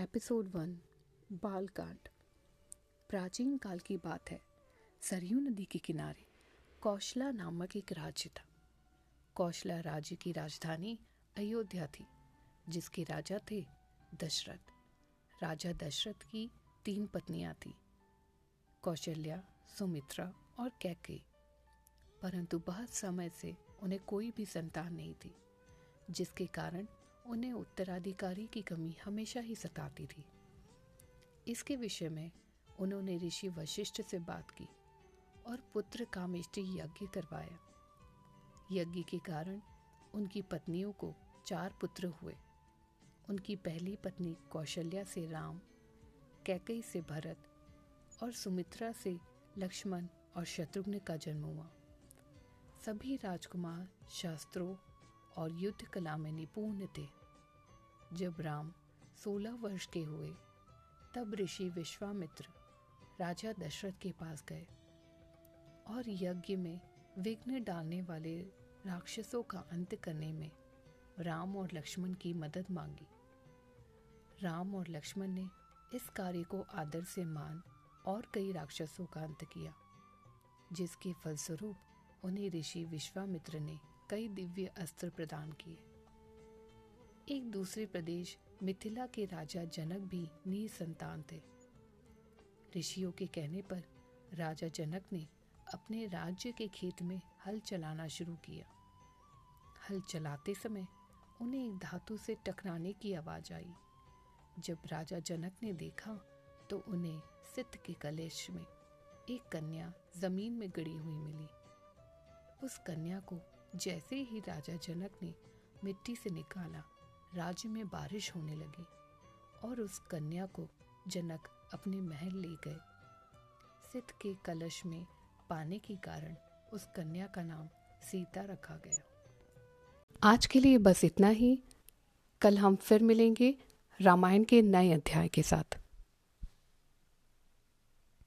Episode one Balkand प्राचीन काल की बात है, सरयू नदी के किनारे, कौशला नामक एक राज्य था। कौशला राज्य की राजधानी अयोध्या थी, जिसके राजा थे दशरथ। राजा दशरथ की तीन पत्नियाँ थीं, कौशल्या, सुमित्रा और कैके। परंतु बहुत समय से उन्हें कोई भी संतान नहीं थी, जिसके कारण उन्हें उत्तराधिकारी की कमी हमेशा ही सताती थी। इसके विषय में उन्होंने ऋषि वशिष्ठ से बात की और पुत्र कामेष्टि यज्ञ करवाया। यज्ञ के कारण उनकी पत्नियों को चार पुत्र हुए। उनकी पहली पत्नी कौशल्या से राम कैकई से भरत और सुमित्रा से लक्ष्मण और शत्रुघ्न का जन्म हुआ। सभी राजकुमार शास्त्रों और युद्ध कला में निपुण थे। जब राम सोलह वर्ष के हुए, तब ऋषि विश्वामित्र राजा दशरथ के पास गए और यज्ञ में विघ्न डालने वाले राक्षसों का अंत करने में राम और लक्ष्मण की मदद मांगी। राम और लक्ष्मण ने इस कार्य को आदर से मान और कई राक्षसों का अंत किया, जिसके फलस्वरूप उन्हें ऋषि विश्वामित्र ने कई दिव्य अस्त्र प्रदान किए। एक दूसरे प्रदेश मिथिला के राजा जनक भी निसंतान थे। ऋषियों के कहने पर राजा जनक ने अपने राज्य के खेत में हल चलाना शुरू किया। हल चलाते समय उन्हें एक धातु से टकराने की आवाज़ आई। जब राजा जनक ने देखा तो उन्हें सिद्ध के कलेश में एक कन्या ज़मीन में गड़ी हुई मिली। उस कन्या को जैसे ही राजा जनक ने मिट्टी से निकाला, राज्य में बारिश होने लगी और उस कन्या को जनक अपने महल ले गए। सिद्ध के कलश में पाने के कारण उस कन्या का नाम सीता रखा गया। आज के लिए बस इतना ही। कल हम फिर मिलेंगे रामायण के नए अध्याय के साथ।